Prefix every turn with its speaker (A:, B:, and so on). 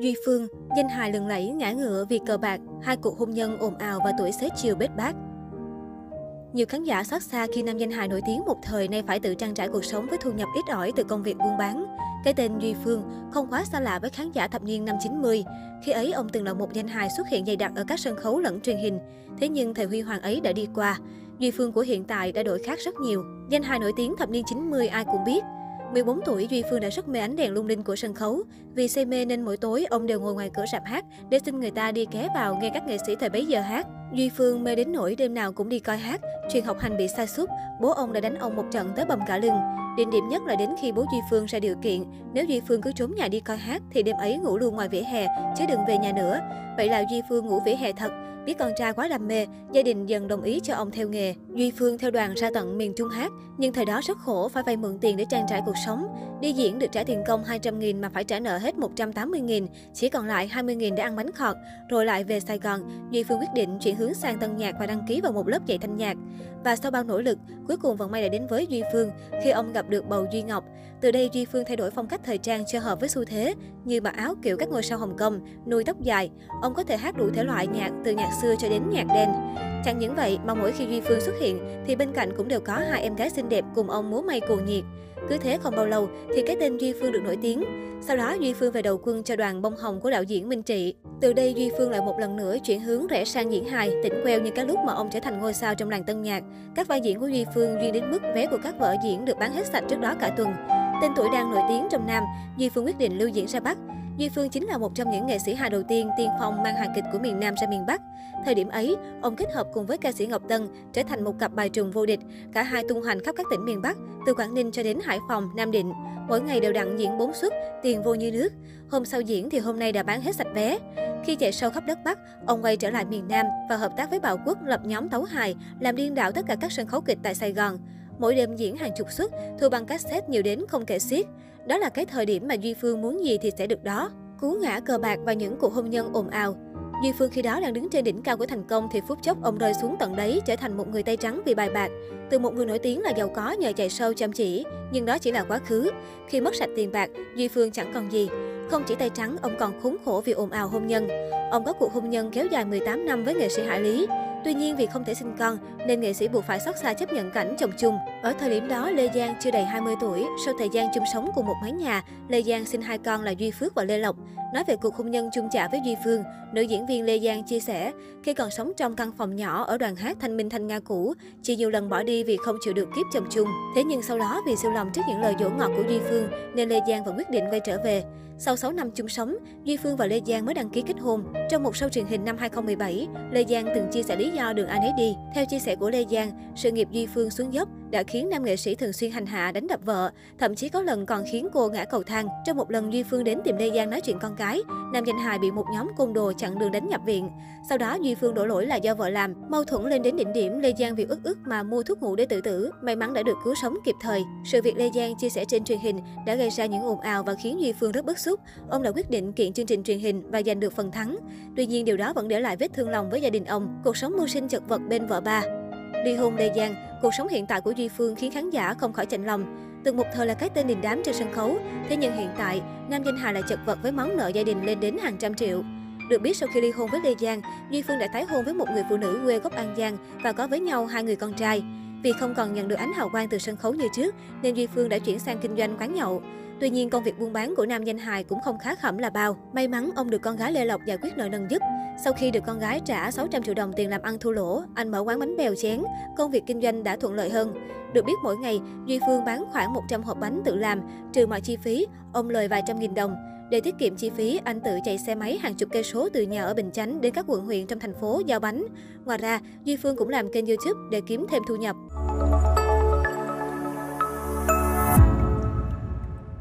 A: Duy Phương, danh hài lừng lẫy ngã ngựa vì cờ bạc, hai cuộc hôn nhân ồn ào và tuổi xế chiều bết bát. Nhiều khán giả xót xa khi nam danh hài nổi tiếng một thời nay phải tự trang trải cuộc sống với thu nhập ít ỏi từ công việc buôn bán. Cái tên Duy Phương không quá xa lạ với khán giả thập niên năm 90. Khi ấy, ông từng là một danh hài xuất hiện dày đặc ở các sân khấu lẫn truyền hình. Thế nhưng thời huy hoàng ấy đã đi qua. Duy Phương của hiện tại đã đổi khác rất nhiều. Danh hài nổi tiếng thập niên 90 ai cũng biết. 14 tuổi, Duy Phương đã rất mê ánh đèn lung linh của sân khấu. Vì say mê nên mỗi tối ông đều ngồi ngoài cửa rạp hát để xin người ta đi ké vào nghe các nghệ sĩ thời bấy giờ hát. Duy Phương mê đến nỗi đêm nào cũng đi coi hát, chuyện học hành bị sa sút bố ông đã đánh ông một trận tới bầm cả lưng. Đỉnh điểm nhất là đến khi bố Duy Phương ra điều kiện, nếu Duy Phương cứ trốn nhà đi coi hát thì đêm ấy ngủ luôn ngoài vỉa hè, chứ đừng về nhà nữa. Vậy là Duy Phương ngủ vỉa hè thật. Biết con trai quá đam mê, gia đình dần đồng ý cho ông theo nghề. Duy Phương theo đoàn ra tận miền Trung hát, nhưng thời đó rất khổ phải vay mượn tiền để trang trải cuộc sống. Đi diễn được trả tiền công 200 nghìn mà phải trả nợ hết 180 nghìn, chỉ còn lại 20 nghìn để ăn bánh khọt. Rồi lại về Sài Gòn, Duy Phương quyết định chuyển hướng sang tân nhạc và đăng ký vào một lớp dạy thanh nhạc. Và sau bao nỗ lực, cuối cùng vận may đã đến với Duy Phương khi ông gặp được bầu Duy Ngọc. Từ đây Duy Phương thay đổi phong cách thời trang cho hợp với xu thế, như mặc áo kiểu các ngôi sao Hồng Kông, nuôi tóc dài. Ông có thể hát đủ thể loại nhạc từ nhạc xưa cho đến nhạc đen. Chẳng những vậy mà mỗi khi Duy Phương xuất hiện thì bên cạnh cũng đều có hai em gái xinh đẹp cùng ông múa may cuồng nhiệt. Cứ thế không bao lâu thì cái tên Duy Phương được nổi tiếng. Sau đó Duy Phương về đầu quân cho đoàn bông hồng của đạo diễn Minh Trị. Từ đây Duy Phương lại một lần nữa chuyển hướng rẽ sang diễn hài, tỉnh queo như cái lúc mà ông trở thành ngôi sao trong làng tân nhạc. Các vai diễn của Duy Phương duyên đến mức vé của các vở diễn được bán hết sạch trước đó cả tuần. Tên tuổi đang nổi tiếng trong Nam, Duy Phương quyết định lưu diễn ra Bắc. Duy Phương chính là một trong những nghệ sĩ hài đầu tiên tiên phong mang hài kịch của miền Nam ra miền Bắc. Thời điểm ấy, ông kết hợp cùng với ca sĩ Ngọc Tân trở thành một cặp bài trùng vô địch. Cả hai tung hoành khắp các tỉnh miền Bắc, từ Quảng Ninh cho đến Hải Phòng, Nam Định. Mỗi ngày đều đặn diễn 4 suất, tiền vô như nước. Hôm sau diễn thì hôm nay đã bán hết sạch vé. Khi chạy sâu khắp đất Bắc, ông quay trở lại miền Nam và hợp tác với Bảo Quốc lập nhóm tấu hài, làm điên đảo tất cả các sân khấu kịch tại Sài Gòn. Mỗi đêm diễn hàng chục suất, thu băng cassette nhiều đến không kể xiết. Đó là cái thời điểm mà Duy Phương muốn gì thì sẽ được đó. Cú ngã cờ bạc và những cuộc hôn nhân ồn ào. Duy Phương khi đó đang đứng trên đỉnh cao của thành công thì phút chốc ông rơi xuống tận đáy trở thành một người tay trắng vì bài bạc. Từ một người nổi tiếng là giàu có nhờ chạy sâu chăm chỉ, nhưng đó chỉ là quá khứ. Khi mất sạch tiền bạc, Duy Phương chẳng còn gì. Không chỉ tay trắng, ông còn khốn khổ vì ồn ào hôn nhân. Ông có cuộc hôn nhân kéo dài 18 năm với nghệ sĩ Hải Lý. Tuy nhiên vì không thể sinh con nên nghệ sĩ buộc phải xót xa chấp nhận cảnh chồng chung. Ở thời điểm đó, Lê Giang chưa đầy 20 tuổi. Sau thời gian chung sống cùng một mái nhà, Lê Giang sinh hai con là Duy Phước và Lê Lộc. Nói về cuộc hôn nhân chung chạ với Duy Phương, nữ diễn viên Lê Giang chia sẻ, khi còn sống trong căn phòng nhỏ ở đoàn hát Thanh Minh Thanh Nga cũ, chị nhiều lần bỏ đi vì không chịu được kiếp chồng chung. Thế nhưng sau đó vì siêu lòng trước những lời dỗ ngọt của Duy Phương nên Lê Giang vẫn quyết định quay trở về. Sau 6 năm chung sống, Duy Phương và Lê Giang mới đăng ký kết hôn. Trong một show truyền hình năm 2017, Lê Giang từng chia sẻ lý do đường ai nấy đi. Theo chia sẻ của Lê Giang, sự nghiệp Duy Phương xuống dốc đã khiến nam nghệ sĩ thường xuyên hành hạ đánh đập vợ, thậm chí có lần còn khiến cô ngã cầu thang. Trong một lần Duy Phương đến tìm Lê Giang nói chuyện con cái, nam danh hài bị một nhóm côn đồ chặn đường đánh nhập viện. Sau đó Duy Phương đổ lỗi là do vợ làm, mâu thuẫn lên đến đỉnh điểm, Lê Giang vì ức ức mà mua thuốc ngủ để tự tử, may mắn đã được cứu sống kịp thời. Sự việc Lê Giang chia sẻ trên truyền hình đã gây ra những ồn ào và khiến Duy Phương rất bức xúc. Ông đã quyết định kiện chương trình truyền hình và giành được phần thắng. Tuy nhiên điều đó vẫn để lại vết thương lòng với gia đình ông. Cuộc sống mưu sinh chật vật bên vợ ba. Ly hôn Lê Giang, cuộc sống hiện tại của Duy Phương khiến khán giả không khỏi chạnh lòng. Từng một thời là cái tên đình đám trên sân khấu, thế nhưng hiện tại, nam danh hài lại chật vật với món nợ gia đình lên đến hàng trăm triệu. Được biết sau khi ly hôn với Lê Giang, Duy Phương đã tái hôn với một người phụ nữ quê gốc An Giang và có với nhau hai người con trai. Vì không còn nhận được ánh hào quang từ sân khấu như trước, nên Duy Phương đã chuyển sang kinh doanh quán nhậu. Tuy nhiên, công việc buôn bán của nam danh hài cũng không khá khẩm là bao. May mắn ông được con gái Lê Lộc giải quyết nợ nần giúp. Sau khi được con gái trả 600 triệu đồng tiền làm ăn thua lỗ, anh mở quán bánh bèo chén, công việc kinh doanh đã thuận lợi hơn. Được biết mỗi ngày, Duy Phương bán khoảng 100 hộp bánh tự làm, trừ mọi chi phí, ông lời vài trăm nghìn đồng. Để tiết kiệm chi phí, anh tự chạy xe máy hàng chục cây số từ nhà ở Bình Chánh đến các quận huyện trong thành phố giao bánh. Ngoài ra, Duy Phương cũng làm kênh YouTube để kiếm thêm thu nhập.